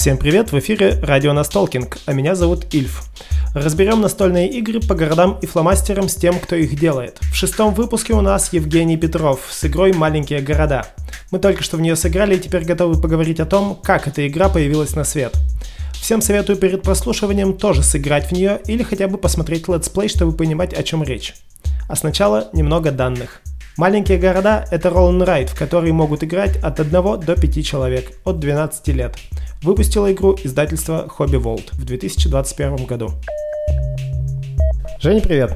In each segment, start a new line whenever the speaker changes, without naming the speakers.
Всем привет, в эфире радио Настолкинг, а меня зовут Ильф. Разберем настольные игры по городам и фломастерам с тем, кто их делает. В шестом выпуске у нас Евгений Петров с игрой «Маленькие города». Мы только что в нее сыграли и теперь готовы поговорить о том, как эта игра появилась на свет. Всем советую перед прослушиванием тоже сыграть в нее или хотя бы посмотреть летсплей, чтобы понимать, о чем речь. А сначала немного данных. Маленькие города – это write, в который могут играть от 1 до 5 человек от 12 лет. Выпустила игру издательство Hobby World в 2021 году. Женя, привет.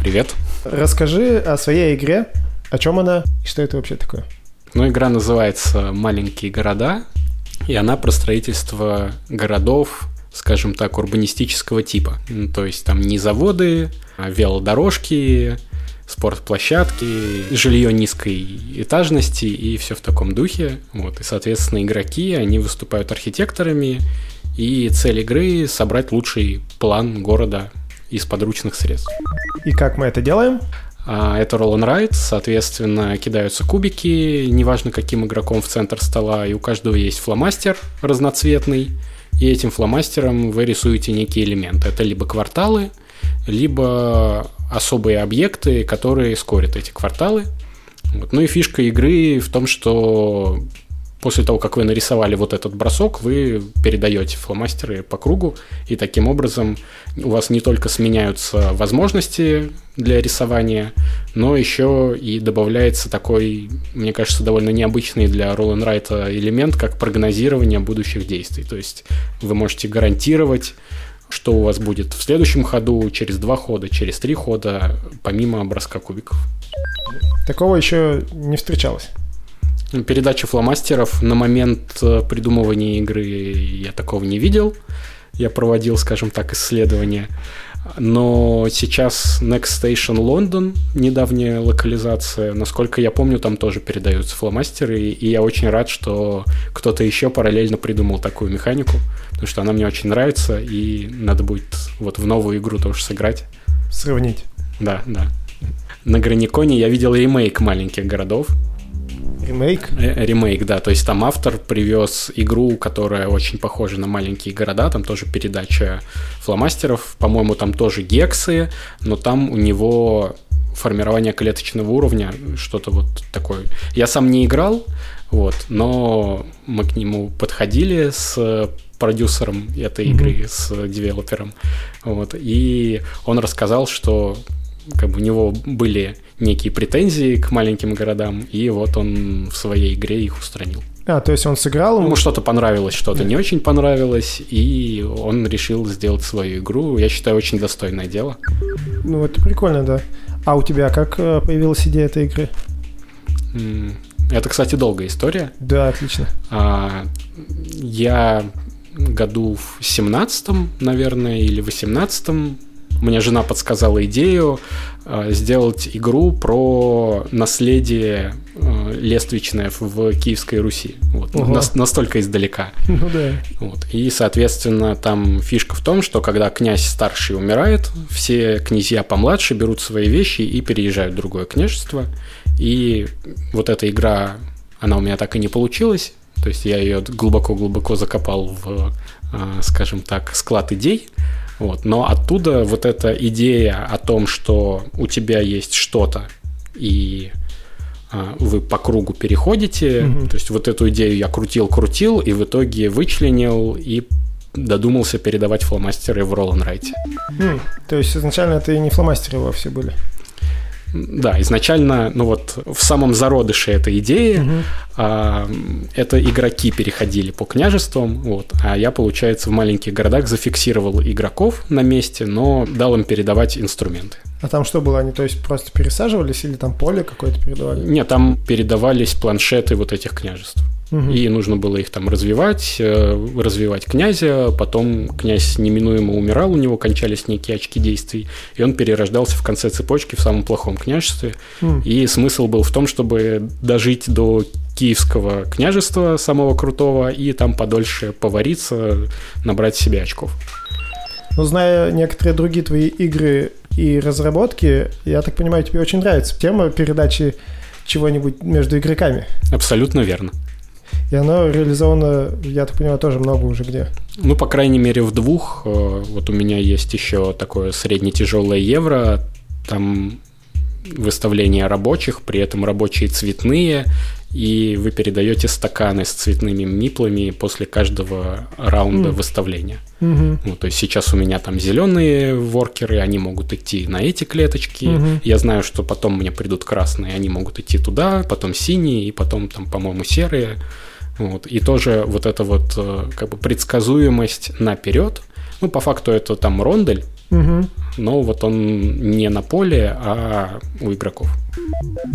Привет.
Расскажи о своей игре, о чем она и что это вообще такое.
Ну, игра называется «Маленькие города», и она про строительство городов, скажем так, урбанистического типа. Ну, то есть там не заводы, а велодорожки, спортплощадки, жилье низкой этажности и все в таком духе. Вот. И, соответственно, игроки, они выступают архитекторами, и цель игры — собрать лучший план города из подручных средств.
И как мы это делаем?
А, это roll and ride, соответственно, кидаются кубики, неважно каким игроком в центр стола, и у каждого есть фломастер разноцветный, и этим фломастером вы рисуете некие элементы. Это либо кварталы, либо особые объекты, которые скорят эти кварталы. Вот. Ну и фишка игры в том, что после того, как вы нарисовали вот этот бросок, вы передаете фломастеры по кругу, и таким образом у вас не только сменяются возможности для рисования, но еще и добавляется такой, мне кажется, довольно необычный для Roll and Write элемент, как прогнозирование будущих действий. То есть вы можете гарантировать что у вас будет в следующем ходу, через два хода, через три хода, помимо броска кубиков.
Такого еще не встречалось.
Передача фломастеров на момент э, придумывания игры я такого не видел. Я проводил, скажем так, исследования. Но сейчас Next Station London, недавняя локализация, насколько я помню, там тоже передаются фломастеры, и я очень рад, что кто-то еще параллельно придумал такую механику, потому что она мне очень нравится, и надо будет вот в новую игру тоже сыграть.
Сравнить.
Да, да. На Граниконе я видел ремейк маленьких городов,
Ремейк?
Э, ремейк, да. То есть там автор привез игру, которая очень похожа на маленькие города. Там тоже передача фломастеров. По-моему, там тоже гексы, но там у него формирование клеточного уровня, что-то вот такое. Я сам не играл, вот, но мы к нему подходили с продюсером этой игры, mm-hmm. с девелопером, вот, и он рассказал, что как бы у него были некие претензии к маленьким городам, и вот он в своей игре их устранил.
А, то есть он сыграл?
Ему что-то понравилось, что-то не очень понравилось, и он решил сделать свою игру. Я считаю, очень достойное дело.
Ну, это прикольно, да. А у тебя как э, появилась идея этой игры?
Это, кстати, долгая история.
Да, отлично.
А, я году в 17 наверное, или 18 мне жена подсказала идею э, сделать игру про наследие э, Лествичнев в Киевской Руси. Вот, Нас, настолько издалека.
Ну да.
Вот. И, соответственно, там фишка в том, что когда князь старший умирает, все князья помладше берут свои вещи и переезжают в другое княжество. И вот эта игра, она у меня так и не получилась. То есть я ее глубоко-глубоко закопал в, э, скажем так, склад идей. Вот. Но оттуда вот эта идея о том, что у тебя есть что-то, и а, вы по кругу переходите, угу. то есть вот эту идею я крутил-крутил, и в итоге вычленил и додумался передавать фломастеры в and
Mm, то есть изначально это и не фломастеры вовсе были?
Да, изначально, ну вот в самом зародыше этой идеи угу. а, это игроки переходили по княжествам, вот, а я, получается, в маленьких городах зафиксировал игроков на месте, но дал им передавать инструменты.
А там что было? Они, то есть, просто пересаживались или там поле какое-то передавали?
Нет, там передавались планшеты вот этих княжеств. Угу. И нужно было их там развивать, э, развивать князя. Потом князь неминуемо умирал, у него кончались некие очки действий, и он перерождался в конце цепочки в самом плохом княжестве. Угу. И смысл был в том, чтобы дожить до киевского княжества самого крутого и там подольше повариться, набрать себе очков.
Ну, зная некоторые другие твои игры и разработки, я так понимаю, тебе очень нравится тема передачи чего-нибудь между игроками.
Абсолютно верно.
И оно реализовано, я так понимаю, тоже много уже где.
Ну, по крайней мере, в двух. Э, вот у меня есть еще такое средне-тяжелое евро. Там выставление рабочих, при этом рабочие цветные, и вы передаете стаканы с цветными миплами после каждого раунда mm. выставления. Mm-hmm. Ну, то есть сейчас у меня там зеленые воркеры, они могут идти на эти клеточки. Mm-hmm. Я знаю, что потом мне придут красные, они могут идти туда, потом синие, и потом там, по-моему, серые. Вот. И тоже вот эта вот э, как бы предсказуемость наперед. Ну, по факту это там рондель, угу. но вот он не на поле, а у игроков.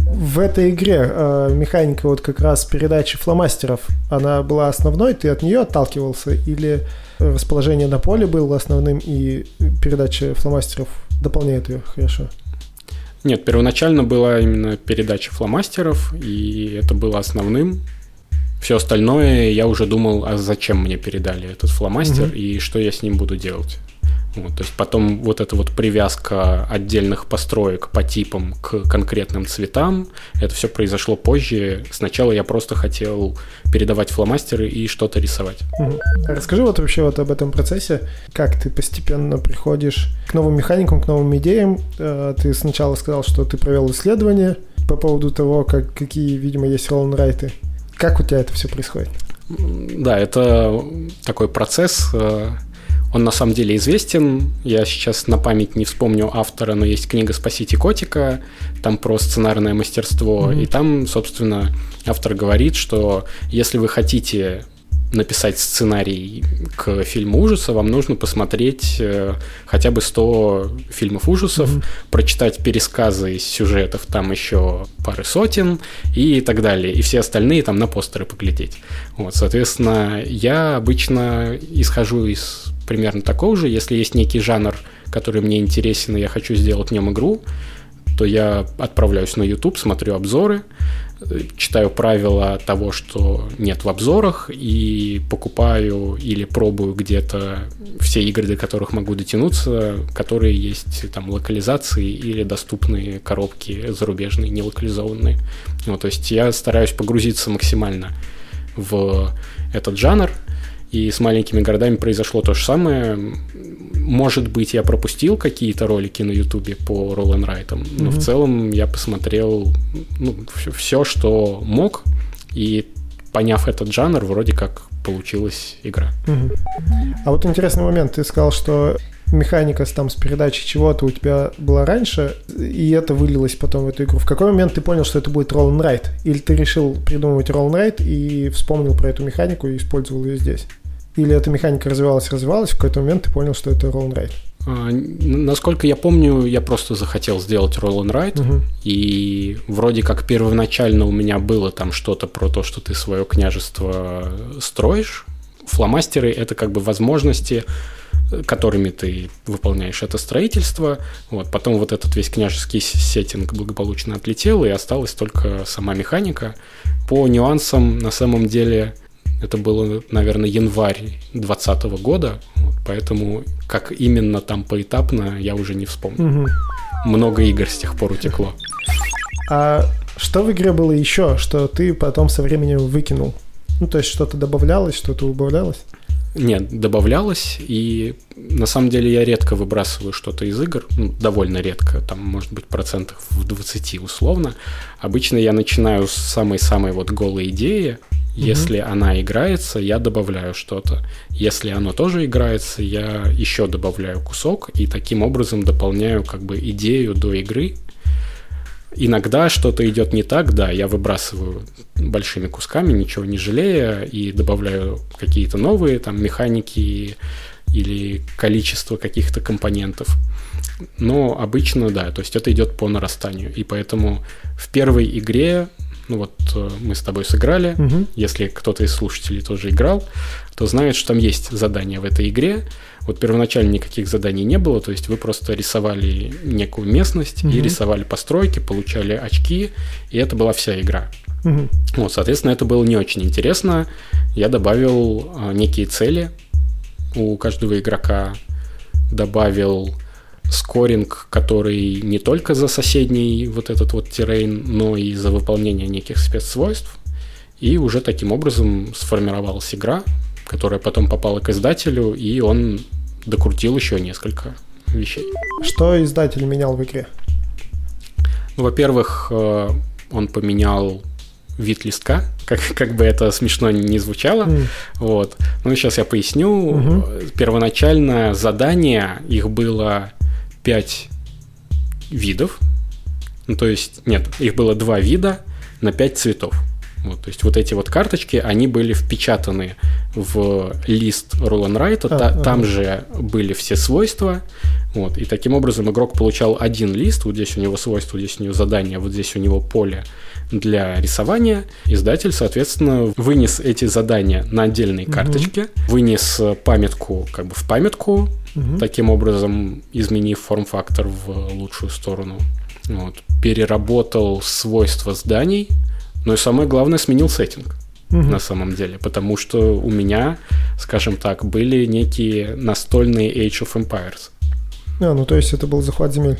В этой игре э, механика вот как раз передачи фломастеров, она была основной, ты от нее отталкивался или расположение на поле было основным и передача фломастеров дополняет ее хорошо?
Нет, первоначально была именно передача фломастеров, и это было основным. Все остальное я уже думал, а зачем мне передали этот фломастер угу. и что я с ним буду делать. Вот, то есть потом вот эта вот привязка отдельных построек по типам к конкретным цветам, это все произошло позже. Сначала я просто хотел передавать фломастеры и что-то рисовать.
Угу. Расскажи вот вообще вот об этом процессе, как ты постепенно приходишь к новым механикам, к новым идеям. Э, ты сначала сказал, что ты провел исследование по поводу того, как, какие, видимо, есть роллнрайты. Как у тебя это все происходит?
Да, это такой процесс, э, он на самом деле известен. Я сейчас на память не вспомню автора, но есть книга «Спасите котика», там про сценарное мастерство. Mm-hmm. И там, собственно, автор говорит, что если вы хотите написать сценарий к фильму ужаса, вам нужно посмотреть э, хотя бы 100 фильмов ужасов, mm-hmm. прочитать пересказы из сюжетов, там еще пары сотен и так далее. И все остальные там на постеры поглядеть. Вот, соответственно, я обычно исхожу из примерно такого же. Если есть некий жанр, который мне интересен, и я хочу сделать в нем игру, то я отправляюсь на YouTube, смотрю обзоры, читаю правила того, что нет в обзорах, и покупаю или пробую где-то все игры, до которых могу дотянуться, которые есть там локализации или доступные коробки зарубежные, нелокализованные. Вот, то есть я стараюсь погрузиться максимально в этот жанр, и с маленькими городами произошло то же самое. Может быть, я пропустил какие-то ролики на Ютубе по Roll and Ride, но mm-hmm. в целом я посмотрел ну, все, все, что мог, и поняв этот жанр, вроде как получилась игра.
Угу. А вот интересный момент. Ты сказал, что механика там с передачей чего-то у тебя была раньше, и это вылилось потом в эту игру. В какой момент ты понял, что это будет Roll and Ride? Или ты решил придумывать Roll and Ride и вспомнил про эту механику и использовал ее здесь? Или эта механика развивалась, развивалась, в какой-то момент ты понял, что это roll and ride?
А, насколько я помню, я просто захотел сделать roll and ride, угу. и вроде как первоначально у меня было там что-то про то, что ты свое княжество строишь. Фломастеры — это как бы возможности, которыми ты выполняешь это строительство. Вот. Потом вот этот весь княжеский сеттинг благополучно отлетел, и осталась только сама механика. По нюансам, на самом деле, это было, наверное, январь 2020 года, вот, поэтому как именно там поэтапно, я уже не вспомню. Угу. Много игр с тех пор утекло.
А что в игре было еще, что ты потом со временем выкинул? Ну, то есть что-то добавлялось, что-то убавлялось?
Нет, добавлялось, и на самом деле я редко выбрасываю что-то из игр, ну, довольно редко, там может быть процентов в 20 условно. Обычно я начинаю с самой-самой вот голой идеи, если угу. она играется, я добавляю что-то. Если оно тоже играется, я еще добавляю кусок и таким образом дополняю как бы идею до игры. Иногда что-то идет не так, да, я выбрасываю большими кусками, ничего не жалея, и добавляю какие-то новые там механики или количество каких-то компонентов. Но обычно, да, то есть это идет по нарастанию. И поэтому в первой игре ну вот э, мы с тобой сыграли, угу. если кто-то из слушателей тоже играл, то знает, что там есть задания в этой игре. Вот первоначально никаких заданий не было, то есть вы просто рисовали некую местность угу. и рисовали постройки, получали очки, и это была вся игра. Угу. Вот, соответственно, это было не очень интересно. Я добавил а, некие цели у каждого игрока, добавил скоринг, который не только за соседний вот этот вот террейн, но и за выполнение неких спецсвойств. И уже таким образом сформировалась игра, которая потом попала к издателю, и он докрутил еще несколько вещей.
Что издатель менял в игре?
Во-первых, э, он поменял вид листка, как, как бы это смешно не звучало. Mm. Вот. Ну, сейчас я поясню. Mm-hmm. Первоначально задание, их было 5 видов. Ну, то есть, нет, их было два вида на 5 цветов. Вот, то есть вот эти вот карточки, они были впечатаны в лист Roll and Write, а, та, ага. там же были все свойства, вот, и таким образом игрок получал один лист, вот здесь у него свойства, здесь у него задание, вот здесь у него поле для рисования. Издатель, соответственно, вынес эти задания на отдельные угу. карточки, вынес памятку как бы в памятку, угу. таким образом изменив форм-фактор в лучшую сторону. Вот. Переработал свойства зданий, но и самое главное, сменил сеттинг угу. на самом деле, потому что у меня, скажем так, были некие настольные Age of Empires.
А, ну то есть это был захват земель.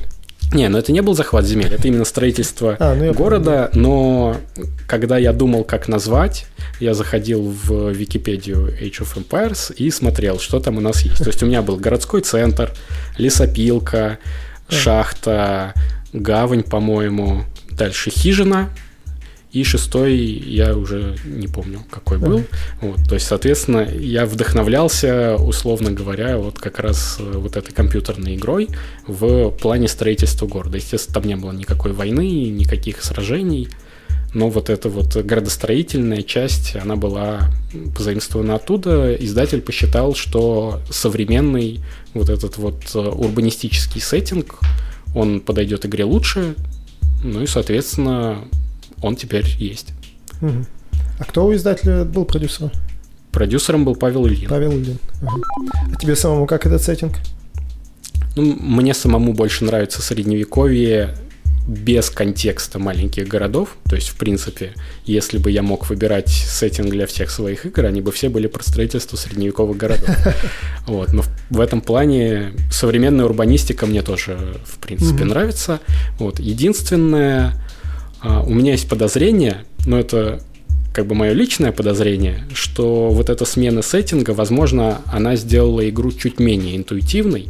Не, ну это не был захват земель, это именно строительство а, ну города, понял. но когда я думал, как назвать, я заходил в Википедию Age of Empires и смотрел, что там у нас есть. То есть у меня был городской центр, лесопилка, шахта, гавань, по-моему, дальше хижина, и шестой я уже не помню, какой был. Uh-huh. Вот, то есть, соответственно, я вдохновлялся, условно говоря, вот как раз э, вот этой компьютерной игрой в плане строительства города. Естественно, там не было никакой войны, никаких сражений, но вот эта вот градостроительная часть, она была позаимствована оттуда. Издатель посчитал, что современный вот этот вот э, урбанистический сеттинг, он подойдет игре лучше, ну и, соответственно, он теперь есть.
Угу. А кто у издателя был продюсером?
Продюсером был Павел Ильин.
Павел Ильин. Угу. А тебе самому как этот сеттинг?
Ну, мне самому больше нравится средневековье без контекста маленьких городов. То есть, в принципе, если бы я мог выбирать сеттинг для всех своих игр, они бы все были про строительство средневековых городов. Вот. Но в этом плане современная урбанистика мне тоже, в принципе, нравится. Вот. Единственное, у меня есть подозрение, но это как бы мое личное подозрение, что вот эта смена сеттинга, возможно, она сделала игру чуть менее интуитивной,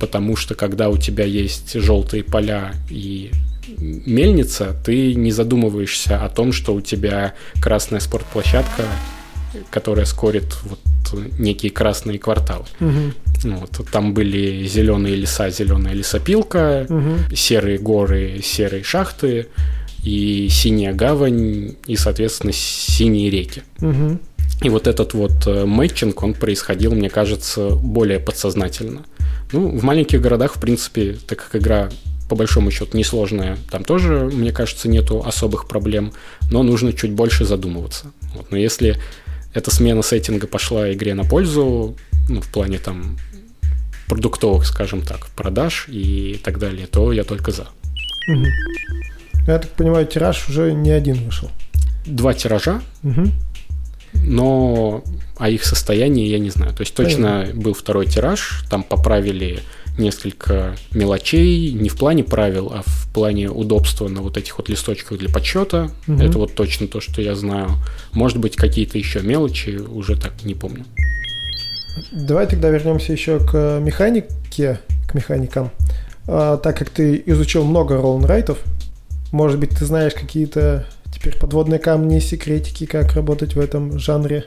потому что когда у тебя есть желтые поля и мельница, ты не задумываешься о том, что у тебя красная спортплощадка, которая скорит вот некие красные кварталы. Угу. Вот, там были зеленые леса, зеленая лесопилка, угу. серые горы, серые шахты и синяя гавань, и, соответственно, синие реки. Угу. И вот этот вот э, мэтчинг, он происходил, мне кажется, более подсознательно. Ну, в маленьких городах, в принципе, так как игра по большому счету несложная, там тоже, мне кажется, нету особых проблем, но нужно чуть больше задумываться. Вот. Но если эта смена сеттинга пошла игре на пользу, ну, в плане там продуктовых, скажем так, продаж и так далее, то я только за.
Угу. Я так понимаю, тираж уже не один вышел.
Два тиража, угу. но о их состоянии я не знаю. То есть точно Понятно. был второй тираж, там поправили несколько мелочей, не в плане правил, а в плане удобства на вот этих вот листочках для подсчета. Угу. Это вот точно то, что я знаю. Может быть, какие-то еще мелочи, уже так не помню.
Давай тогда вернемся еще к механике, к механикам. А, так как ты изучил много роллнрайтов, может быть, ты знаешь какие-то теперь подводные камни, секретики, как работать в этом жанре?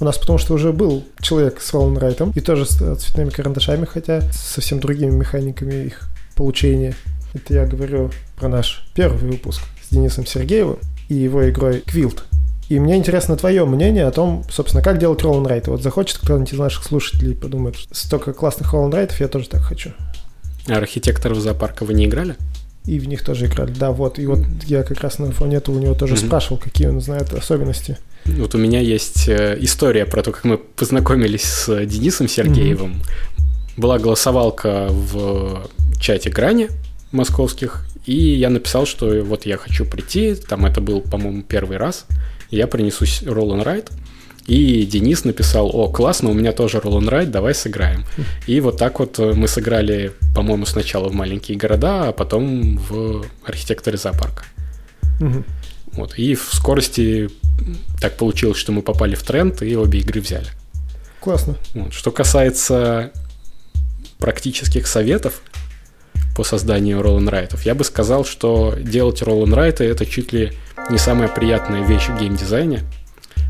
У нас потому что уже был человек с роллнрайтом и тоже с цветными карандашами, хотя совсем другими механиками их получения. Это я говорю про наш первый выпуск с Денисом Сергеевым и его игрой Квилт. И мне интересно твое мнение о том, собственно, как делать роллнрайт. Вот захочет кто-нибудь из наших слушателей подумать, столько классных роллнрайтов, я тоже так хочу.
А архитекторов зоопарка вы не играли?
И в них тоже играли, да, вот. И вот я как раз на фоне этого у него тоже mm-hmm. спрашивал, какие он знает особенности.
Вот у меня есть э, история про то, как мы познакомились с Денисом Сергеевым. Mm-hmm. Была голосовалка в чате Грани московских, и я написал, что вот я хочу прийти, там это был, по-моему, первый раз, я принесу Roll and Ride, и Денис написал, о, классно, у меня тоже Roll and Ride, давай сыграем. И вот так вот мы сыграли, по-моему, сначала в маленькие города, а потом в архитекторе зоопарка.
Угу.
Вот. И в скорости так получилось, что мы попали в тренд и обе игры взяли.
Классно.
Вот. Что касается практических советов по созданию roll райтов, я бы сказал, что делать roll райты это чуть ли не самая приятная вещь в геймдизайне,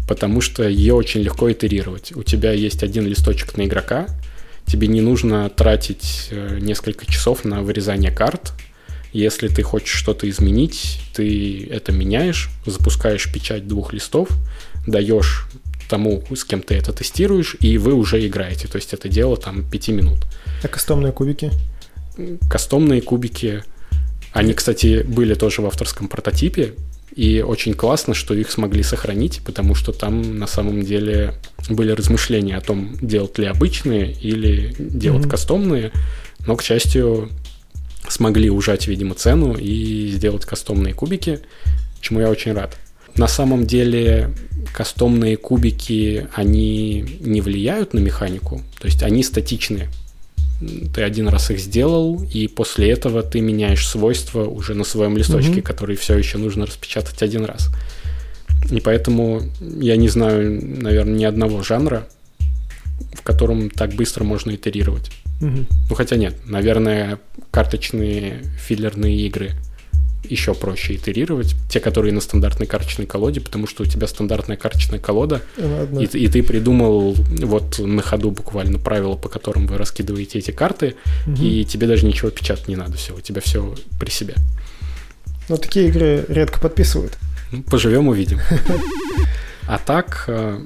потому что ее очень легко итерировать. У тебя есть один листочек на игрока, тебе не нужно тратить э, несколько часов на вырезание карт. Если ты хочешь что-то изменить, ты это меняешь, запускаешь печать двух листов, даешь тому, с кем ты это тестируешь, и вы уже играете. То есть это дело там 5 минут.
А кастомные кубики?
Кастомные кубики, они, кстати, были тоже в авторском прототипе, и очень классно, что их смогли сохранить, потому что там на самом деле были размышления о том, делать ли обычные или делать mm-hmm. кастомные, но, к счастью, смогли ужать, видимо, цену и сделать кастомные кубики, чему я очень рад. На самом деле кастомные кубики, они не влияют на механику, то есть они статичные. Ты один раз их сделал, и после этого ты меняешь свойства уже на своем листочке, mm-hmm. который все еще нужно распечатать один раз. И поэтому я не знаю, наверное, ни одного жанра, в котором так быстро можно итерировать. Mm-hmm. Ну хотя нет, наверное, карточные филлерные игры – еще проще итерировать. Те, которые на стандартной карточной колоде, потому что у тебя стандартная карточная колода, и, и ты придумал вот на ходу буквально правила, по которым вы раскидываете эти карты, угу. и тебе даже ничего печатать не надо, все, у тебя все при себе.
Но такие игры редко подписывают.
Ну, поживем, увидим. А так, э,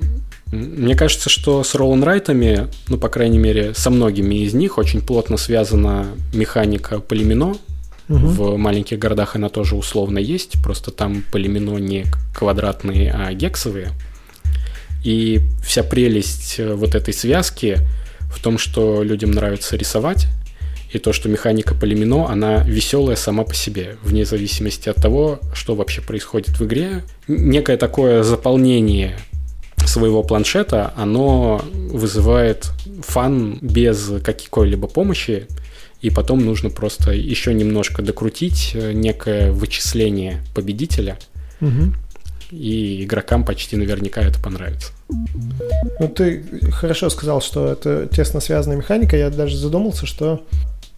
мне кажется, что с ролл-райтами, ну, по крайней мере, со многими из них очень плотно связана механика полимино, Угу. В маленьких городах она тоже условно есть, просто там полимино не квадратные, а гексовые. И вся прелесть э, вот этой связки в том, что людям нравится рисовать, и то, что механика полимино, она веселая сама по себе, вне зависимости от того, что вообще происходит в игре. Некое такое заполнение своего планшета, оно вызывает фан без какой-либо помощи, и потом нужно просто еще немножко докрутить э, некое вычисление победителя, угу. и игрокам почти наверняка это понравится.
Ну, ты хорошо сказал, что это тесно связанная механика. Я даже задумался, что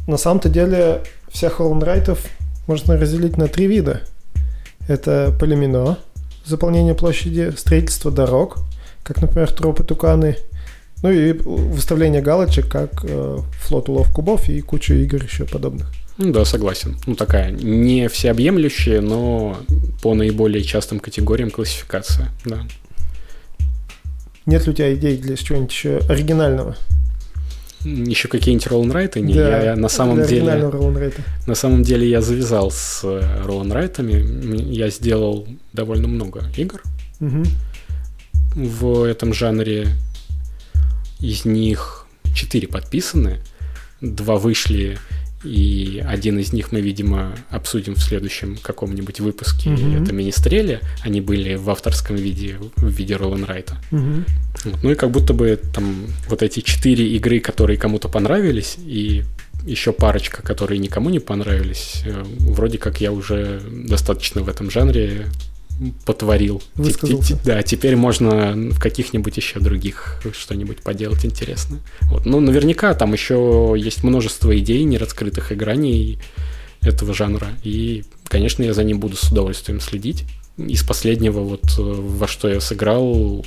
на самом-то деле всех холландрайтов можно разделить на три вида. Это полимино, заполнение площади, строительство дорог, как, например, тропы туканы – ну и выставление галочек, как э, флот улов кубов и куча игр еще подобных.
Ну да, согласен. Ну такая не всеобъемлющая, но по наиболее частым категориям классификация, да.
Нет ли у тебя идей для чего-нибудь еще оригинального?
Еще какие-нибудь роллнрайты? Не, да, я, на самом деле... На самом деле я завязал с э, роллнрайтами. Я сделал довольно много игр угу. В этом жанре из них 4 подписаны, два вышли, и один из них мы, видимо, обсудим в следующем каком-нибудь выпуске. Mm-hmm. Это Министрели. Они были в авторском виде, в виде Роллен-Райта. Mm-hmm. Вот. Ну и как будто бы там вот эти четыре игры, которые кому-то понравились, и еще парочка, которые никому не понравились, э, вроде как я уже достаточно в этом жанре потворил.
Высказался.
Да, теперь можно в каких-нибудь еще других что-нибудь поделать интересное. Вот. Ну, наверняка там еще есть множество идей, нераскрытых и граней этого жанра. И, конечно, я за ним буду с удовольствием следить. Из последнего, вот э, во что я сыграл,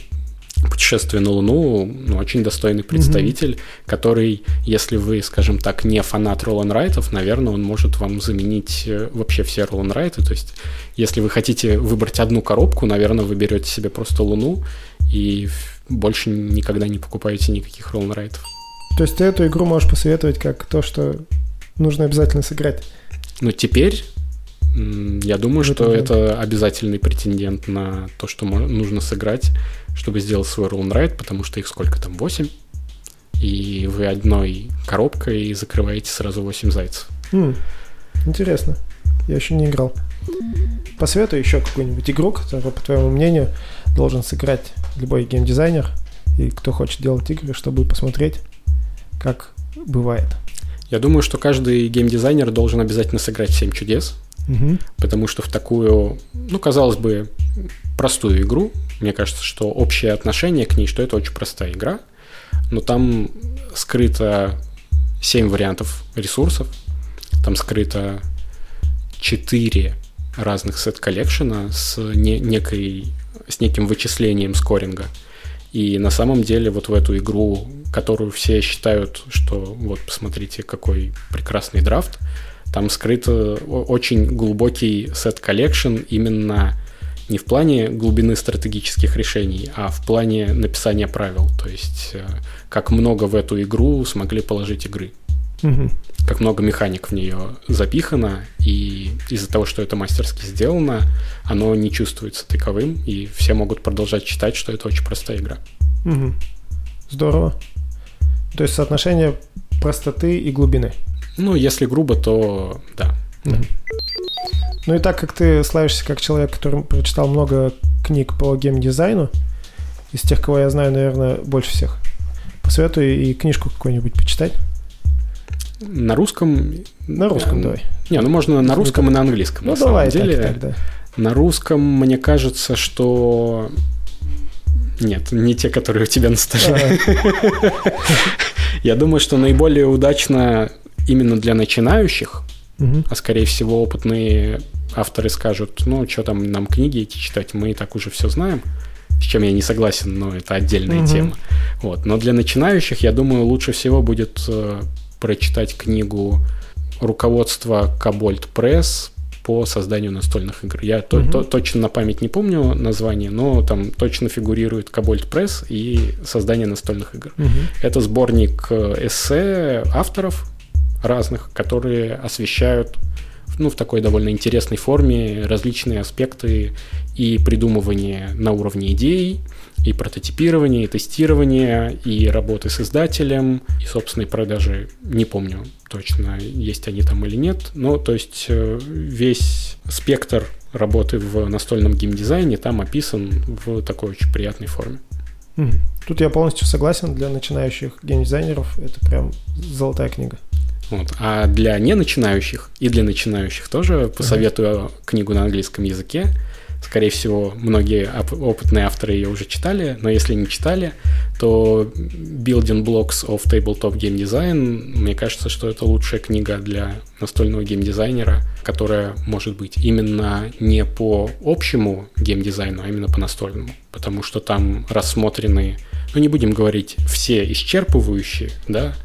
путешествие на Луну, ну, очень достойный представитель, mm-hmm. который, если вы, скажем так, не фанат Ролан Райтов, наверное, он может вам заменить э, вообще все Ролан Райты. То есть, если вы хотите выбрать одну коробку, наверное, вы берете себе просто Луну и больше никогда не покупаете никаких Ролан Райтов.
То есть ты эту игру можешь посоветовать как то, что нужно обязательно сыграть?
Ну, теперь я думаю, что это обязательный претендент на то, что нужно сыграть чтобы сделать свой рулнрайт, потому что их сколько там, 8? И вы одной коробкой закрываете сразу 8 зайцев.
Mm, интересно. Я еще не играл. Посоветуй еще какую-нибудь игру, которую, по твоему мнению, должен сыграть любой геймдизайнер и кто хочет делать игры, чтобы посмотреть, как бывает.
Я думаю, что каждый геймдизайнер должен обязательно сыграть 7 чудес, угу. потому что в такую ну, казалось бы, простую игру. Мне кажется, что общее отношение к ней, что это очень простая игра, но там скрыто 7 вариантов ресурсов, там скрыто 4 разных set collection а с не, некой с неким вычислением скоринга. И на самом деле вот в эту игру, которую все считают, что вот посмотрите, какой прекрасный драфт, там скрыт очень глубокий set collection именно не в плане глубины стратегических решений, а в плане написания правил. То есть э, как много в эту игру смогли положить игры. Угу. Как много механик в нее запихано, и из-за того, что это мастерски сделано, оно не чувствуется таковым, и все могут продолжать считать, что это очень простая игра.
Угу. Здорово. То есть соотношение простоты и глубины.
Ну, если грубо, то да. Да.
Ну и так как ты славишься как человек, который прочитал много книг по геймдизайну, из тех, кого я знаю, наверное, больше всех, посоветую и книжку какую-нибудь почитать.
На русском?
На русском, э, давай.
Не, ну можно на русском и на английском.
Ну
на
давай,
самом деле.
Так, так, да.
На русском мне кажется, что нет, не те, которые у тебя на столе. Я думаю, что наиболее удачно именно для начинающих, а скорее всего опытные авторы скажут, ну, что там нам книги эти читать, мы и так уже все знаем, с чем я не согласен, но это отдельная тема. Вот. Но для начинающих, я думаю, лучше всего будет э, прочитать книгу руководства Кабольд Пресс по созданию настольных игр. Я то, то, точно на память не помню название, но там точно фигурирует Кабольд Пресс и создание настольных игр. Угу. Это сборник э, эссе авторов разных, которые освещают ну, в такой довольно интересной форме различные аспекты и придумывания на уровне идей, и прототипирования, и тестирования, и работы с издателем, и собственной продажи. Не помню точно, есть они там или нет. Но, то есть, э, весь спектр работы в настольном геймдизайне там описан в такой очень приятной форме.
Тут я полностью согласен. Для начинающих геймдизайнеров это прям золотая книга.
Вот. А для не начинающих и для начинающих тоже посоветую uh-huh. книгу на английском языке. Скорее всего, многие опытные авторы ее уже читали, но если не читали, то Building Blocks of Tabletop Game Design, мне кажется, что это лучшая книга для настольного геймдизайнера, которая может быть именно не по общему геймдизайну, а именно по настольному, потому что там рассмотрены, ну не будем говорить все исчерпывающие, да,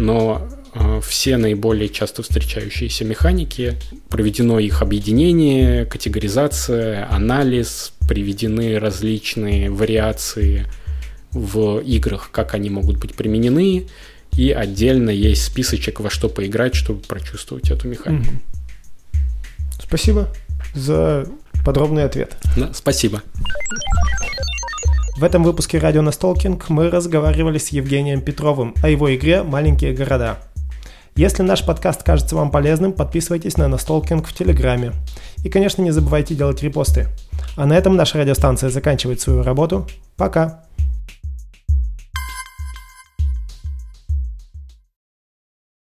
но э, все наиболее часто встречающиеся механики, проведено их объединение, категоризация, анализ, приведены различные вариации в играх, как они могут быть применены, и отдельно есть списочек, во что поиграть, чтобы прочувствовать эту механику.
Спасибо за подробный ответ.
Да, спасибо.
В этом выпуске «Радио Настолкинг» мы разговаривали с Евгением Петровым о его игре «Маленькие города». Если наш подкаст кажется вам полезным, подписывайтесь на Настолкинг в Телеграме. И, конечно, не забывайте делать репосты. А на этом наша радиостанция заканчивает свою работу. Пока!